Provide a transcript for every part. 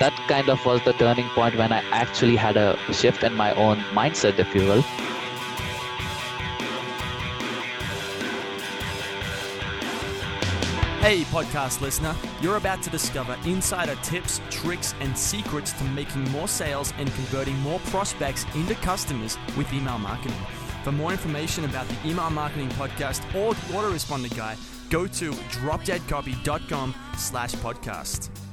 that kind of was the turning point when I actually had a shift in my own mindset, if you will. Hey, podcast listener, you're about to discover insider tips, tricks, and secrets to making more sales and converting more prospects into customers with email marketing. For more information about the Email Marketing Podcast or the Autoresponder Guy, go to dropdeadcopy.com slash podcast.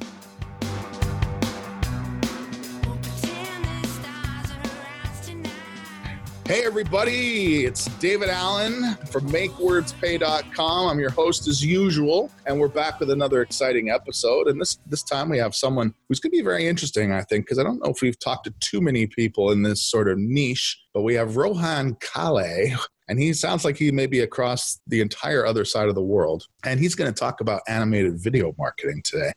Hey, everybody, it's David Allen from MakeWordsPay.com. I'm your host as usual, and we're back with another exciting episode. And this, this time we have someone who's going to be very interesting, I think, because I don't know if we've talked to too many people in this sort of niche, but we have Rohan Kale, and he sounds like he may be across the entire other side of the world. And he's going to talk about animated video marketing today.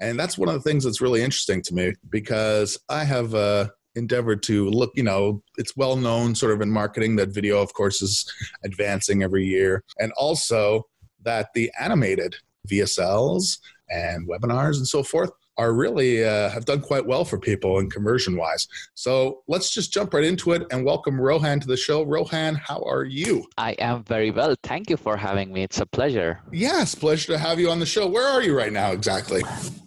And that's one of the things that's really interesting to me because I have uh, endeavored to look, you know, it's well known sort of in marketing that video, of course, is advancing every year. And also that the animated VSLs and webinars and so forth are really uh, have done quite well for people and conversion wise. So let's just jump right into it and welcome Rohan to the show. Rohan, how are you? I am very well. Thank you for having me. It's a pleasure. Yes, pleasure to have you on the show. Where are you right now exactly?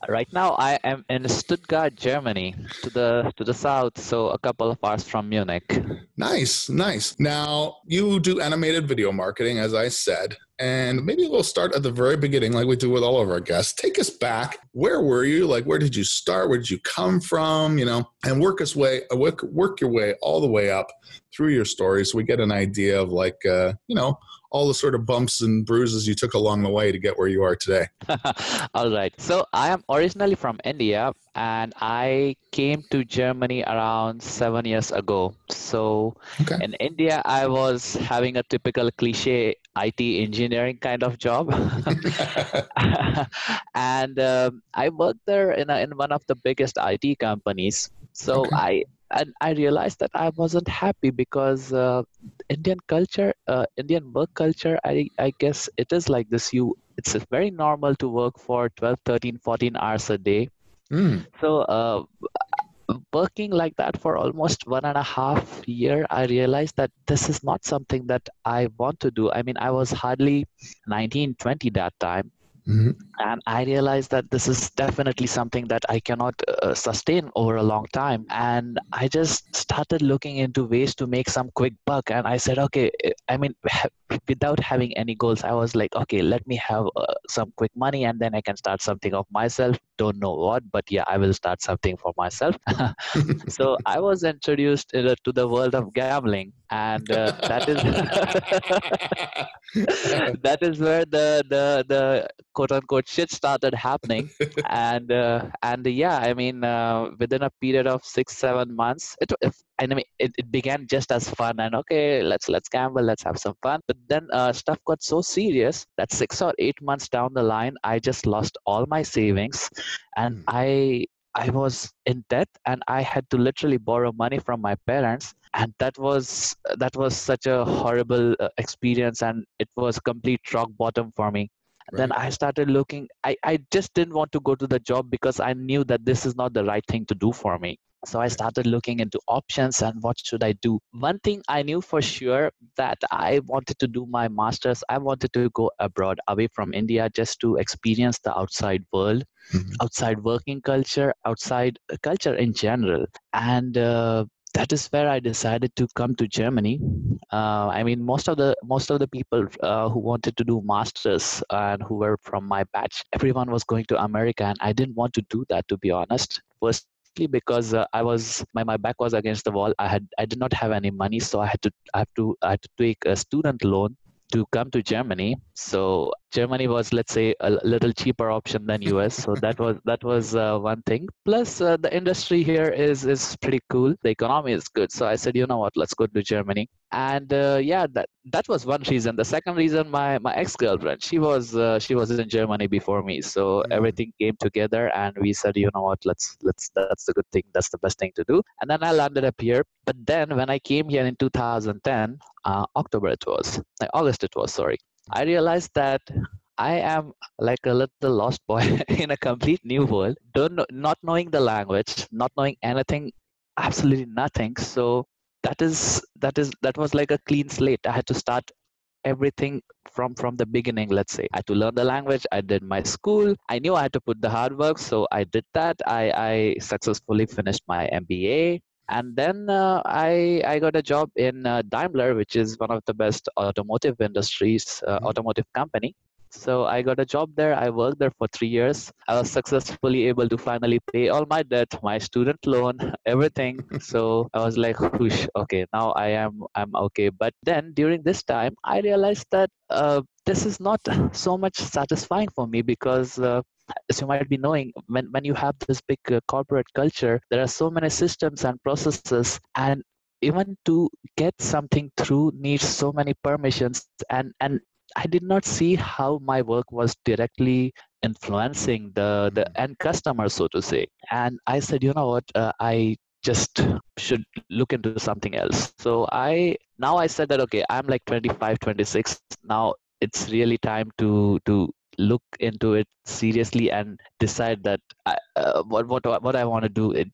Right now I am in Stuttgart, Germany, to the to the south, so a couple of hours from Munich. Nice, nice. Now, you do animated video marketing as I said. And maybe we'll start at the very beginning, like we do with all of our guests. Take us back. Where were you? Like, where did you start? Where did you come from? You know, and work us way, work, work your way all the way up through your story, so we get an idea of like, uh, you know, all the sort of bumps and bruises you took along the way to get where you are today. all right. So I am originally from India, and I came to Germany around seven years ago. So okay. in India, I was having a typical cliche IT engineering kind of job. and um, I worked there in, a, in one of the biggest IT companies. So okay. I and I realized that I wasn't happy because uh, Indian culture, uh, Indian work culture, I, I guess it is like this. You, it's very normal to work for 12, 13, 14 hours a day. Mm. So uh, working like that for almost one and a half year, I realized that this is not something that I want to do. I mean, I was hardly 19, 20 that time. Mm-hmm. And I realized that this is definitely something that I cannot uh, sustain over a long time. And I just started looking into ways to make some quick buck. And I said, okay, I mean, without having any goals, I was like, okay, let me have uh, some quick money and then I can start something of myself. Don't know what, but yeah, I will start something for myself. so I was introduced to the world of gambling and uh, that is that is where the the the quote unquote shit started happening and uh, and yeah i mean uh, within a period of 6 7 months it I mean, it, it began just as fun and okay, let's let's gamble, let's have some fun. But then uh, stuff got so serious that six or eight months down the line, I just lost all my savings, and mm. I I was in debt and I had to literally borrow money from my parents and that was that was such a horrible uh, experience and it was complete rock bottom for me right. then i started looking I, I just didn't want to go to the job because i knew that this is not the right thing to do for me so i started looking into options and what should i do one thing i knew for sure that i wanted to do my masters i wanted to go abroad away from india just to experience the outside world mm-hmm. outside working culture outside culture in general and uh, that is where I decided to come to Germany. Uh, I mean, most of the most of the people uh, who wanted to do masters and who were from my batch, everyone was going to America, and I didn't want to do that to be honest. Firstly, because uh, I was my, my back was against the wall. I had I did not have any money, so I had to I have to I had to take a student loan to come to Germany. So Germany was, let's say, a little cheaper option than US. So that was that was uh, one thing. Plus, uh, the industry here is is pretty cool. The economy is good. So I said, you know what, let's go to Germany. And uh, yeah, that that was one reason. The second reason, my my ex girlfriend, she was uh, she was in Germany before me. So mm-hmm. everything came together, and we said, you know what, let's let's that's the good thing. That's the best thing to do. And then I landed up here. But then when I came here in 2010, uh, October it was, August it was, sorry. I realized that I am like a little lost boy in a complete new world, don't know, not knowing the language, not knowing anything, absolutely nothing. So that is that is that was like a clean slate. I had to start everything from from the beginning let's say. I had to learn the language. I did my school. I knew i had to put the hard work so i did that. I i successfully finished my mba and then uh, I I got a job in uh, Daimler, which is one of the best automotive industries, uh, mm-hmm. automotive company. So I got a job there. I worked there for three years. I was successfully able to finally pay all my debt, my student loan, everything. so I was like, whoosh, okay, now I am I'm okay. But then during this time, I realized that uh, this is not so much satisfying for me because uh, as you might be knowing, when, when you have this big uh, corporate culture, there are so many systems and processes, and even to get something through needs so many permissions. And and I did not see how my work was directly influencing the the end customer, so to say. And I said, you know what, uh, I just should look into something else. So I now I said that okay, I'm like 25, 26 now. It's really time to to look into it seriously and decide that I, uh, what what what I want to do. It,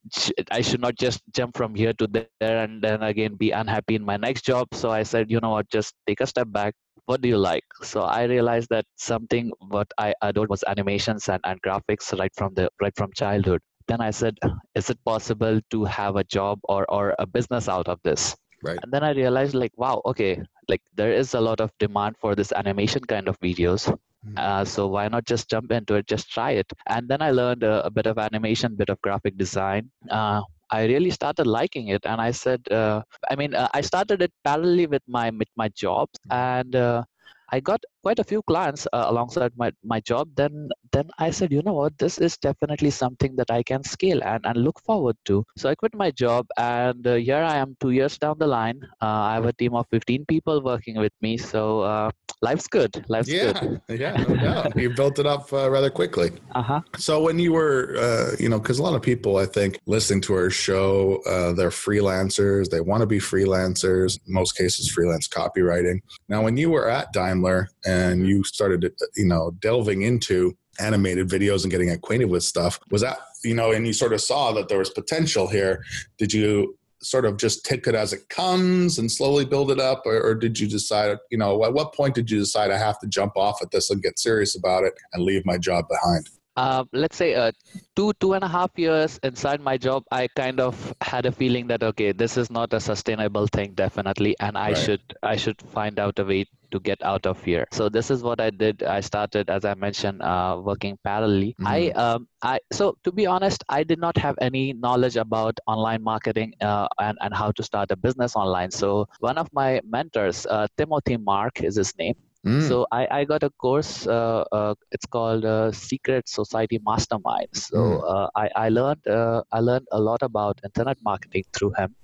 I should not just jump from here to there and then again be unhappy in my next job. So I said, you know what, just take a step back. What do you like? So I realized that something what I adored was animations and, and graphics right from the right from childhood. Then I said, is it possible to have a job or or a business out of this? Right. And then I realized like, wow, okay, like there is a lot of demand for this animation kind of videos Mm. Uh, so why not just jump into it, just try it? And then I learned a, a bit of animation, bit of graphic design. Uh, I really started liking it, and I said, uh, I mean, uh, I started it parallelly with my with my jobs, mm. and uh, I got quite a few clients uh, alongside my, my job. Then then I said, you know what, this is definitely something that I can scale and, and look forward to. So I quit my job, and uh, here I am, two years down the line. Uh, I have a team of 15 people working with me. So uh, life's good. Life's yeah, good. yeah, no doubt. you built it up uh, rather quickly. Uh huh. So when you were, uh, you know, because a lot of people, I think, listening to our show, uh, they're freelancers. They want to be freelancers. In most cases, freelance copywriting. Now, when you were at Daimler and mm-hmm. you started, you know, delving into animated videos and getting acquainted with stuff was that you know and you sort of saw that there was potential here. Did you sort of just take it as it comes and slowly build it up or, or, did you decide you know at what point did you decide i have to jump off at this and get serious about it and leave my job behind uh, let's say uh, two two and a half years inside my job i kind of had a feeling that okay this is not a sustainable thing definitely and i right. should i should find out a way to get out of here. So this is what i did. I started as i mentioned uh, working parallelly. Mm-hmm. i um, i so to be honest i did not have any knowledge about online marketing uh, and, and how to start a business online. So one of my mentors uh, timothy mark is his name Mm. So I, I got a course. Uh, uh, it's called uh, Secret Society Mastermind. So mm. I, I learned I learned a lot about internet marketing through him.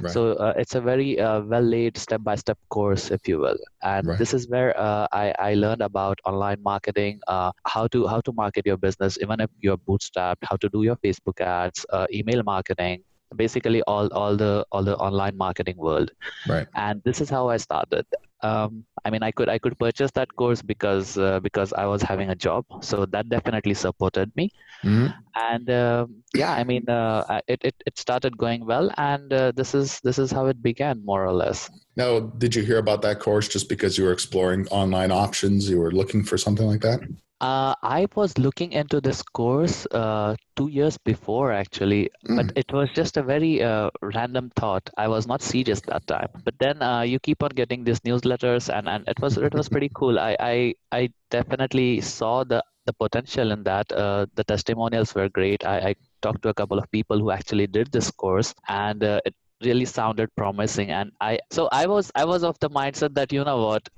Right. So uh, it's a very uh, well laid step by step course, if you will. And right. this is where uh, I, I learned about online marketing, uh, how to how to market your business, even if you're bootstrapped, how to do your Facebook ads, uh, email marketing, basically all all the all the online marketing world. Right. And this is how I started. Um, I mean, I could I could purchase that course because uh, because I was having a job, so that definitely supported me. Mm-hmm. And uh, yeah, I mean, uh, it, it it started going well, and uh, this is this is how it began, more or less. Now, did you hear about that course just because you were exploring online options? You were looking for something like that. Uh, I was looking into this course uh, two years before, actually, mm. but it was just a very uh, random thought. I was not serious that time. But then uh, you keep on getting these newsletters, and, and it was it was pretty cool. I, I I definitely saw the the potential in that. Uh, the testimonials were great. I, I talked to a couple of people who actually did this course, and uh, it really sounded promising and i so i was i was of the mindset that you know what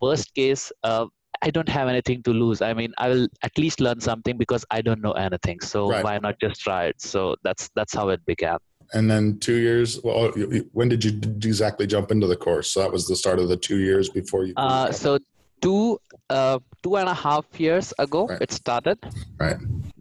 worst case uh, I don't have anything to lose. I mean, I will at least learn something because I don't know anything. So right. why not just try it? So that's that's how it began. And then two years. Well, when did you exactly jump into the course? So that was the start of the two years before you. Uh, so two uh, two and a half years ago right. it started. Right.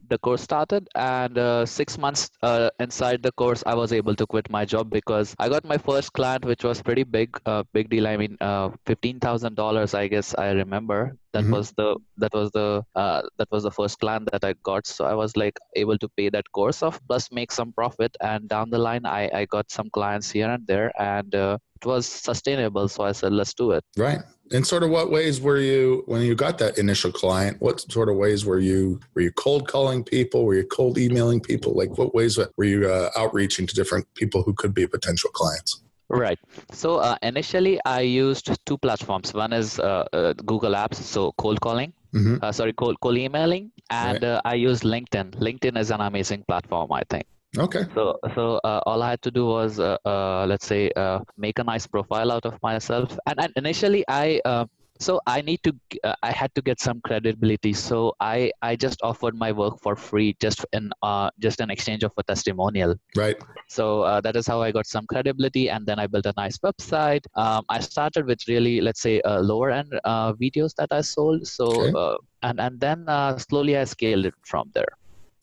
The course started, and uh, six months uh, inside the course, I was able to quit my job because I got my first client, which was pretty big, uh, big deal. I mean, uh, fifteen thousand dollars, I guess I remember. That Mhm. was the that was the uh, that was the first client that I got. So I was like able to pay that course off, plus make some profit. And down the line, I I got some clients here and there, and uh, it was sustainable. So I said, let's do it. Right. In sort of what ways were you when you got that initial client? What sort of ways were you were you cold calling people? Were you cold emailing people? Like what ways were you uh, outreaching to different people who could be potential clients? Right. So uh, initially, I used two platforms. One is uh, uh, Google Apps, so cold calling. hmm Uh, sorry, cold, cold emailing, and Right. uh, I use LinkedIn. LinkedIn is an amazing platform, I think. Okay. So, so uh, all I had to do was, uh, uh, let's say, uh, make a nice profile out of myself. And, and initially, I uh, so I need to, uh, I had to get some credibility. So I, I just offered my work for free, just in, uh, just in exchange of a testimonial. Right. So uh, that is how I got some credibility, and then I built a nice website. Um, I started with really, let's say, uh, lower end uh, videos that I sold. So Okay. uh, and and then uh, slowly I scaled it from there.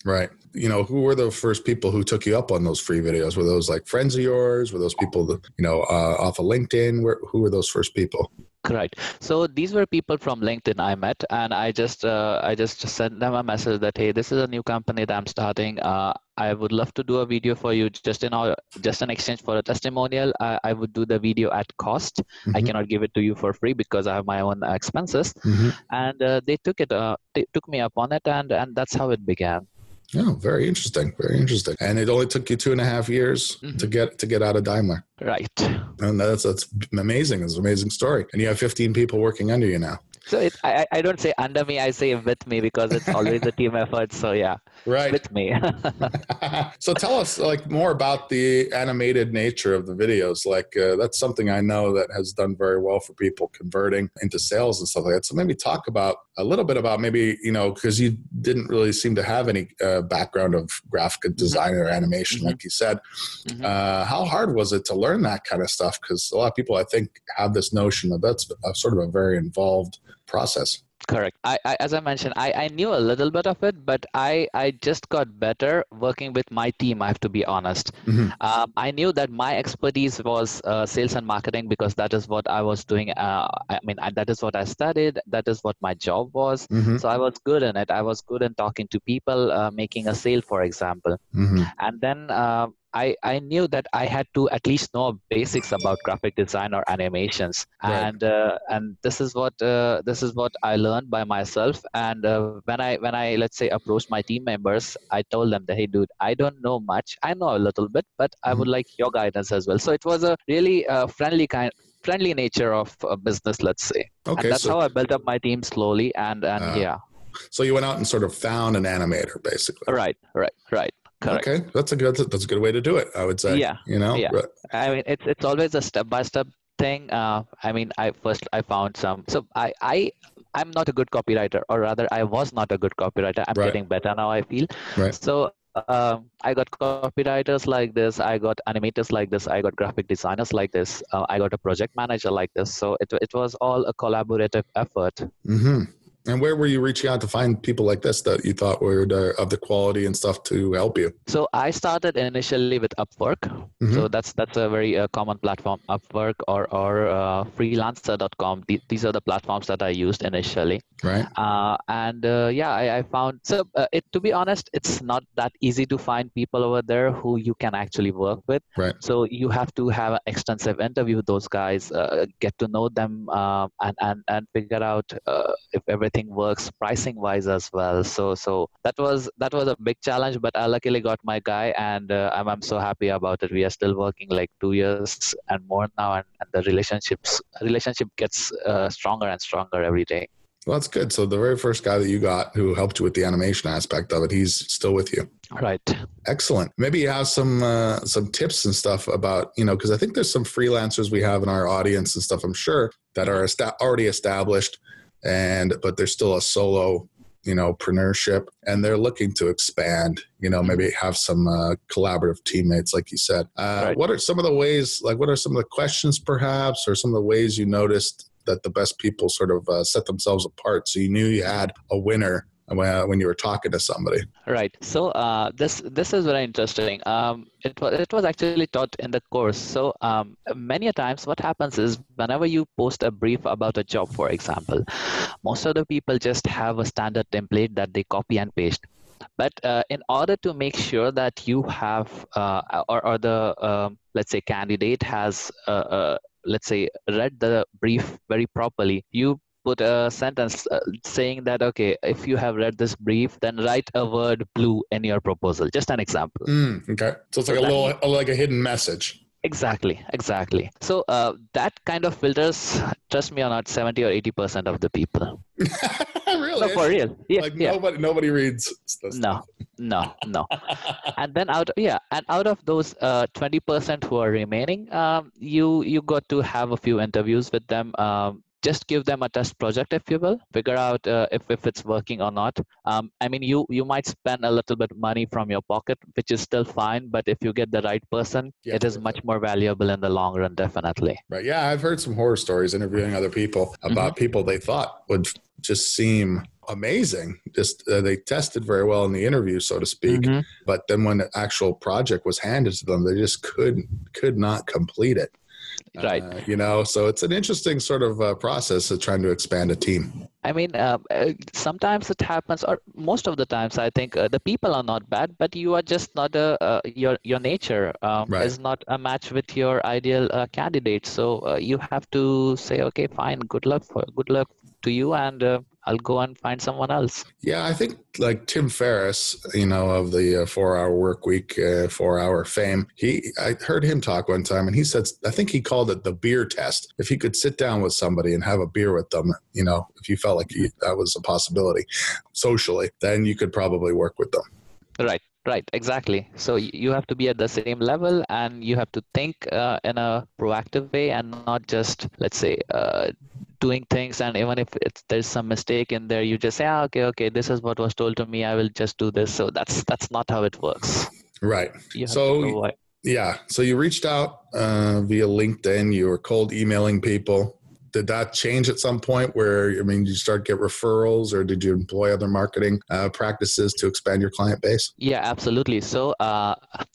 Right. You know, who were the first people who took you up on those free videos? Were those like friends of yours? Were those people that, you know, uh, off of LinkedIn? Where, who were those first people? Correct. So these were people from LinkedIn I met, and I just uh, I just sent them a message that hey, this is a new company that I'm starting. Uh, I would love to do a video for you, just in our just in exchange for a testimonial. I, I would do the video at cost. I Mhm. cannot give it to you for free because I have my own expenses. Mhm. And uh, they took it. Uh, they took me up on it, and and that's how it began. Oh, very interesting. Very interesting. And it only took you two and a half years Mhm. to get to get out of Daimler. Right. And that's that's amazing. It's an amazing story. And you have 15 people working under you now. So it, I I- I don't say under me. I say with me because it's always a team effort. So yeah, Right. with me. so tell us like more about the animated nature of the videos. Like uh, that's something I know that has done very well for people converting into sales and stuff like that. So maybe talk about a little bit about maybe you know because you didn't really seem to have any uh, background of graphic design or animation, Mhm. like you said. Mhm. Uh, how hard was it to learn that kind of stuff? Because a lot of people I think have this notion that that's a, sort of a very involved process. Correct. I, I as I mentioned, I, I knew a little bit of it, but I, I just got better working with my team. I have to be honest. Mhm. Um, I knew that my expertise was uh, sales and marketing because that is what I was doing. Uh, I mean, I, that is what I studied. That is what my job was. hmm So I was good in it. I was good in talking to people, uh, making a sale, for example. hmm And then uh, I, I knew that I had to at least know basics about graphic design or animations, Right. and uh, and this is what uh, this is what I learned by myself. And uh, when I when I let's say approached my team members, I told them that hey, dude, I don't know much. I know a little bit, but I would like your guidance as well. So it was a really uh, friendly kind friendly nature of uh, business, let's say. Okay, and that's so how I built up my team slowly. And and Ah. yeah, so you went out and sort of found an animator, basically. right, right, right. Correct. Okay, that's a good that's a good way to do it. I would say. Yeah, You know. yeah. Right. I mean, it's it's always a step by step thing. Uh, I mean, I first I found some. So I I I'm not a good copywriter, or rather, I was not a good copywriter. I'm Right. getting better now. I feel. Right. So um, I got copywriters like this. I got animators like this. I got graphic designers like this. Uh, I got a project manager like this. So it it was all a collaborative effort. hmm And where were you reaching out to find people like this that you thought were the, of the quality and stuff to help you? So I started initially with Upwork. Mhm. So that's that's a very uh, common platform, Upwork or or uh, freelancer.com. Th- these are the platforms that I used initially. Right. Uh, and uh, yeah, I, I found so uh, it to be honest, it's not that easy to find people over there who you can actually work with. Right. So you have to have an extensive interview with those guys, uh, get to know them, and and and figure out uh, if everything works pricing wise as well. So so that was that was a big challenge, but I luckily got my guy, and uh, I'm I'm so happy about it. We are still working like two years and more now, and, and the relationships relationship gets uh, stronger and stronger every day. Well, that's good. So the very first guy that you got who helped you with the animation aspect of it, he's still with you. Right. Excellent. Maybe you have some uh, some tips and stuff about you know because I think there's some freelancers we have in our audience and stuff. I'm sure that are esta- already established, and but they're still a solo you know preneurship and they're looking to expand you know maybe have some uh, collaborative teammates like you said uh, Right. what are some of the ways like what are some of the questions perhaps or some of the ways you noticed that the best people sort of uh, set themselves apart so you knew you had a winner when you were talking to somebody. Right. So uh, this this is very interesting. Um, it was it was actually taught in the course. So um, many times, what happens is whenever you post a brief about a job, for example, most of the people just have a standard template that they copy and paste. But uh, in order to make sure that you have, uh, or, or the, um, let's say, candidate has, uh, uh, let's say, read the brief very properly, you put a sentence uh, saying that okay if you have read this brief then write a word blue in your proposal. Just an example. Mm, okay. So it's like a little like a hidden message. Exactly exactly. So uh, that kind of filters trust me or not 70 or 80 percent of the people. Really? No, for real. Yeah, like yeah. nobody nobody reads no no no. And then out yeah and out of those uh, 20% who are remaining um, you you got to have a few interviews with them um, just give them a test project if you will figure out uh, if, if it's working or not um, i mean you you might spend a little bit money from your pocket which is still fine but if you get the right person yeah, it is much more valuable in the long run definitely right yeah i've heard some horror stories interviewing other people about mm-hmm. people they thought would just seem amazing just uh, they tested very well in the interview so to speak mm-hmm. but then when the actual project was handed to them they just couldn't could not complete it right. uh, you know so it's an interesting sort of uh, process of trying to expand a team. I mean uh, uh sometimes it happens or most of the times i think uh, the people are not bad but you are just not a uh, your your nature um, right. is not a match with your ideal candidate so you have to say okay fine good luck for good luck to you and I'll go and find someone else. Yeah, I think like Tim Ferriss, you know, of the uh, four hour work week, uh, four hour fame, he, I heard him talk one time and he said, I think he called it the beer test. If he could sit down with somebody and have a beer with them, you know, if you felt like you, that was a possibility socially, then you could probably work with them. Right. Right, exactly. So you have to be at the same level and you have to think uh, in a proactive way and not just, let's say, uh, doing things and even if it's there's some mistake in there you just say ah, okay okay this is what was told to me i will just do this. So that's that's not how it works. Right. So yeah. So you reached out uh, via linkedin you were cold emailing people did that change at some point where i mean you start get referrals or did you employ other marketing uh, practices to expand your client base? Yeah absolutely. So uh,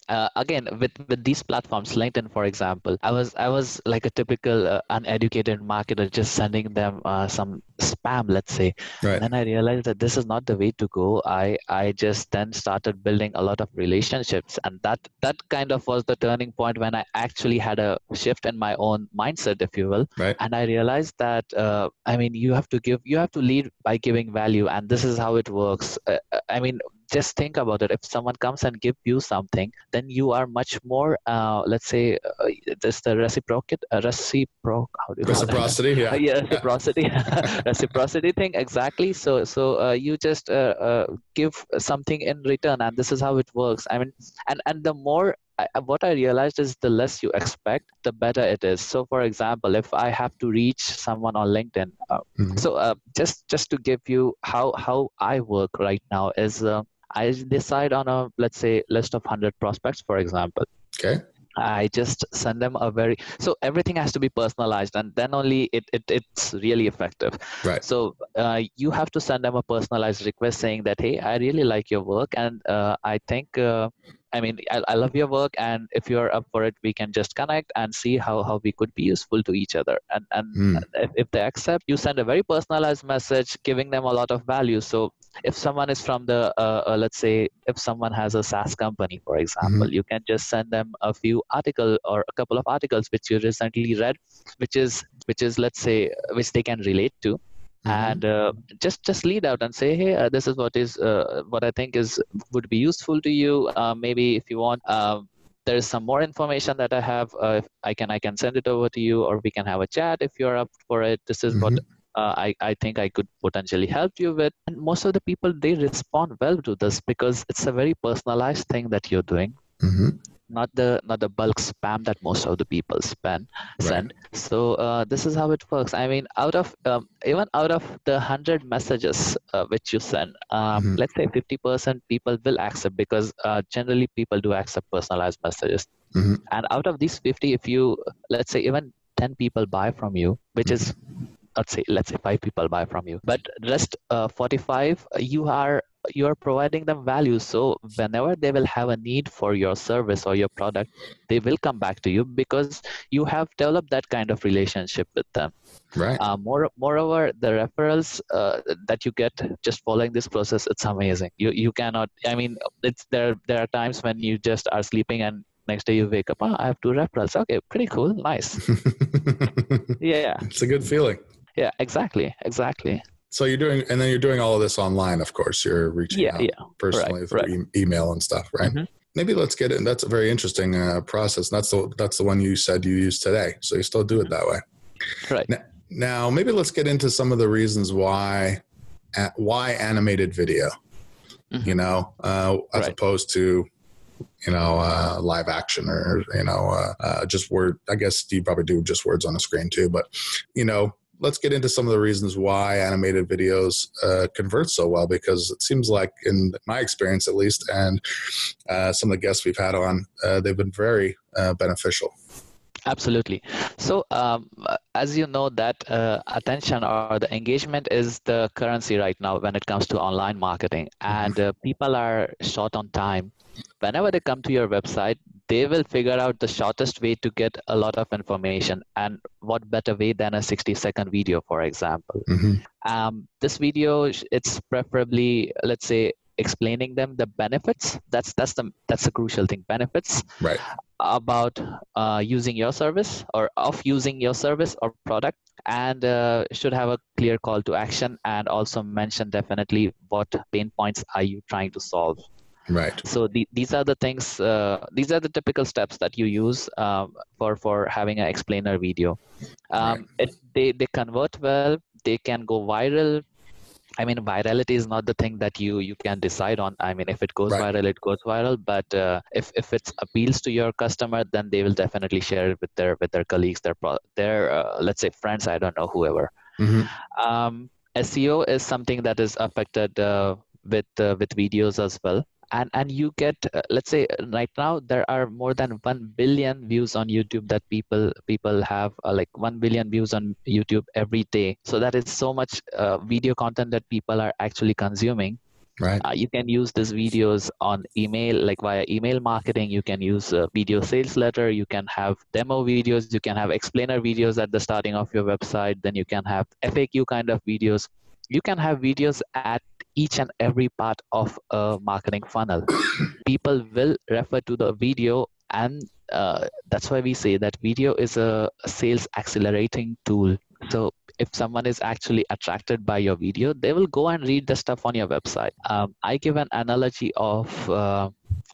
uh, again with with these platforms linkedin for example i was i was like a typical uh, uneducated marketer just sending them uh, some spam let's say. Right. and i realized that this is not the way to go. I i just then started building a lot of relationships and that that kind of was the turning point when i actually had a shift in my own mindset if you will. Right. and i realized that uh, i mean you have to give you have to lead by giving value and this is how it works. Uh, i mean just think about it. If someone comes and give you something then you are much more uh, let's say uh, this the reciprocate uh, recipro how do you reciprocity yeah. Uh, yeah. reciprocity. Reciprocity thing exactly. So so uh, you just uh, uh, give something in return and this is how it works. I mean and and the more I, what I realized is the less you expect, the better it is. So, for example, if I have to reach someone on LinkedIn, uh, mm-hmm. so uh, just just to give you how how I work right now is uh, I decide on a let's say list of 100 prospects, for example. Okay. I just send them a very so everything has to be personalized, and then only it, it it's really effective. Right. So uh, you have to send them a personalized request saying that hey, I really like your work, and uh, I think uh, I mean, I, I, love your work, and if you're up for it, we can just connect and see how, how we could be useful to each other. And and mm. if, if they accept, you send a very personalized message, giving them a lot of value. So if someone is from the uh, uh, let's say if someone has a SaaS company, for example, mm-hmm. you can just send them a few article or a couple of articles which you recently read, which is which is let's say which they can relate to mm-hmm. and uh, just just lead out and say hey uh, this is what is uh, what i think is would be useful to you uh, maybe if you want um, there is some more information that i have uh, i can i can send it over to you or we can have a chat if you're up for it this is mm-hmm. what uh, I, I think I could potentially help you with. And most of the people, they respond well to this because it's a very personalized thing that you're doing. Mm-hmm not the not the bulk spam that most of the people spend send right. so uh, this is how it works i mean out of um, even out of the 100 messages uh, which you send um, mm-hmm. let's say 50% people will accept because uh, generally people do accept personalized messages mm-hmm. and out of these 50 if you let's say even 10 people buy from you which mm-hmm. is let's say let's say five people buy from you but rest uh, 45 you are you are providing them value. So whenever they will have a need for your service or your product they will come back to you because you have developed that kind of relationship with them. Right. Uh, more, moreover the referrals uh, that you get just following this process it's amazing. You you cannot i mean it's there there are times when you just are sleeping and next day you wake up oh, i have two referrals. Okay pretty cool. Nice. Yeah. It's a good feeling. Yeah exactly exactly so you're doing, and then you're doing all of this online. Of course, you're reaching yeah, out yeah. personally right, through right. E- email and stuff, right? Mhm. Maybe let's get it. And that's a very interesting uh, process. And that's the that's the one you said you use today. So you still do it that way. right Now, now maybe let's get into some of the reasons why why animated video. Mhm. You know, uh, as Right. opposed to you know uh, live action or you know uh, uh, just word. I guess you probably do just words on the screen too. But you know, let's get into some of the reasons why animated videos uh, convert so well because it seems like in my experience at least and uh, some of the guests we've had on uh, they've been very uh, beneficial. Absolutely. So um, as you know that uh, attention or the engagement is the currency right now when it comes to online marketing. And uh, people are short on time. Whenever they come to your website they will figure out the shortest way to get a lot of information and what better way than a 60 second video for example. Mm-hmm. um, this video it's preferably let's say explaining them the benefits. That's that's the that's the crucial thing benefits. Right. About uh, using your service or of using your service or product and uh, should have a clear call to action and also mention definitely what pain points are you trying to solve right so the, these are the things uh, these are the typical steps that you use um, for for having an explainer video um, it, they, they convert well they can go viral I mean, virality is not the thing that you you can decide on. I mean, if it goes Right. viral, it goes viral. But uh, if if it appeals to your customer, then they will definitely share it with their with their colleagues, their pro, their uh, let's say friends. I don't know whoever. hmm Um, SEO is something that is affected uh, with uh, with videos as well. And and you get uh, let's say uh, right now there are more than one billion views on YouTube that people people have uh, like one billion views on YouTube every day. So that is so much uh, video content that people are actually consuming. Right. Uh, you can use these videos on email like via email marketing. You can use a video sales letter. You can have demo videos. You can have explainer videos at the starting of your website. Then you can have faq kind of videos. You can have videos at each and every part of a marketing funnel. People will refer to the video and uh, that's why we say that video is a sales accelerating tool. So if someone is actually attracted by your video they will go and read the stuff on your website. Um, i give an analogy of uh,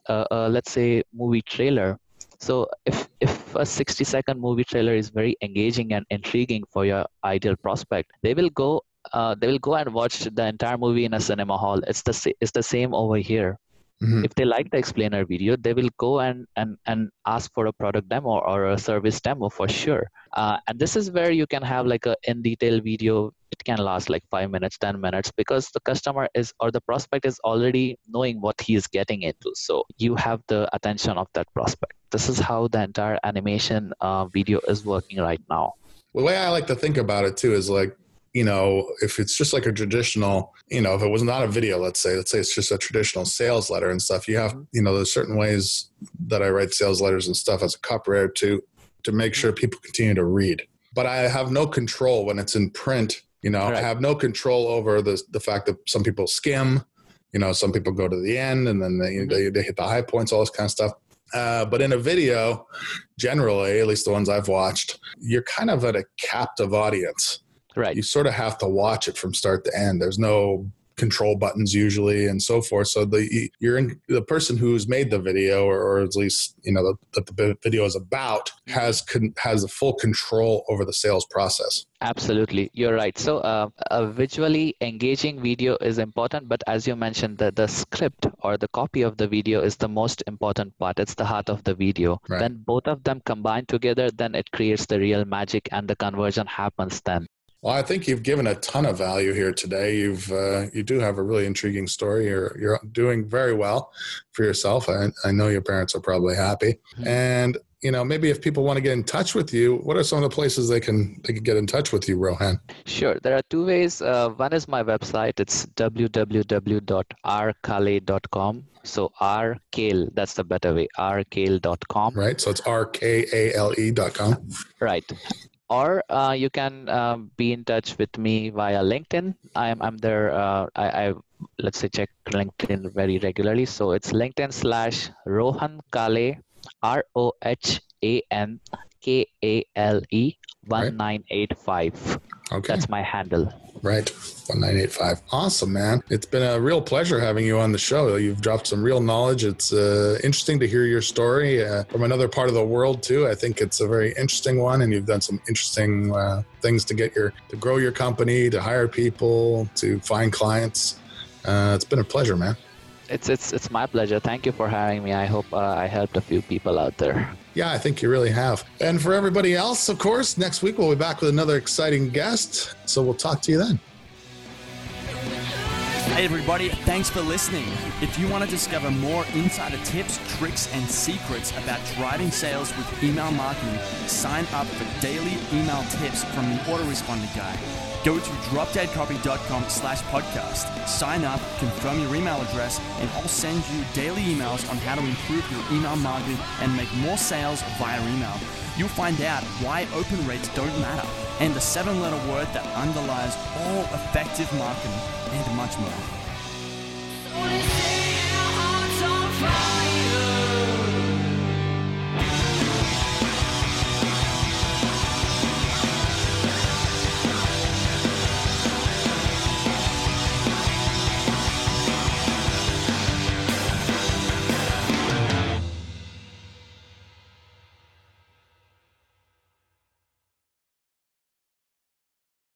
uh, uh, let's say movie trailer. So if if a 60 second movie trailer is very engaging and intriguing for your ideal prospect they will go uh, they will go and watch the entire movie in a cinema hall. It's the it's the same over here. Mhm. if they like the explainer video they will go and and, and ask for a product demo or a service demo for sure. Uh, and this is where you can have like a in detail video. It can last like five minutes ten minutes because the customer is or the prospect is already knowing what he is getting into. So you have the attention of that prospect. This is how the entire animation uh, video is working right now. The way I like to think about it too is like, you know, if it's just like a traditional, you know, if it was not a video, let's say, let's say it's just a traditional sales letter and stuff, you have, you know, there's certain ways that I write sales letters and stuff as a copywriter to to make sure people continue to read. But I have no control when it's in print. You know, I have no control over the the fact that some people skim. You know, some people go to the end and then they, they, they hit the high points, all this kind of stuff. Uh, but in a video, generally, at least the ones I've watched, you're kind of at a captive audience. Right You sort of have to watch it from start to end. There's no control buttons usually and so forth. So the you're in, the person who's made the video, or, or at least you know that the video is about, has con, has the full control over the sales process. Absolutely, you're right. So, uh, a visually engaging video is important, but as you mentioned, the, the script or the copy of the video is the most important part. It's the heart of the video. Right. When both of them combine together, then it creates the real magic and the conversion happens then. Well, I think you've given a ton of value here today. You've uh, you do have a really intriguing story. You're you're doing very well for yourself. I, I know your parents are probably happy, Mhm. and you know, maybe if people want to get in touch with you, what are some of the places they can they can get in touch with you, Rohan? Sure. There are two ways. Uh, one is my website. It's www.rkale.com. So rkale, that's the better way. rkale.com. Right. So it's r k a l e dot com. Right. Or uh, you can uh, be in touch with me via LinkedIn. I'm I'm there. Uh, I, I let's say check LinkedIn very regularly. So it's LinkedIn slash Rohan Kale, R O H A N K A L E one nine eight five. Okay. That's my handle. Right. 1985. Awesome, man. It's been a real pleasure having you on the show. You've dropped some real knowledge. It's uh, interesting to hear your story uh, from another part of the world, too. I think it's a very interesting one, and you've done some interesting uh, things to get your, to grow your company, to hire people, to find clients. Uh, it's been a pleasure, man. It's, it's, it's my pleasure. Thank you for having me. I hope uh, I helped a few people out there. Yeah, I think you really have. And for everybody else, of course, next week we'll be back with another exciting guest. So we'll talk to you then. Hey, everybody, thanks for listening. If you want to discover more insider tips, tricks, and secrets about driving sales with email marketing, sign up for daily email tips from the autoresponder guy. Go to dropdeadcopy.com slash podcast. Sign up, confirm your email address, and I'll send you daily emails on how to improve your email marketing and make more sales via email. You'll find out why open rates don't matter and the seven letter word that underlies all effective marketing and much more.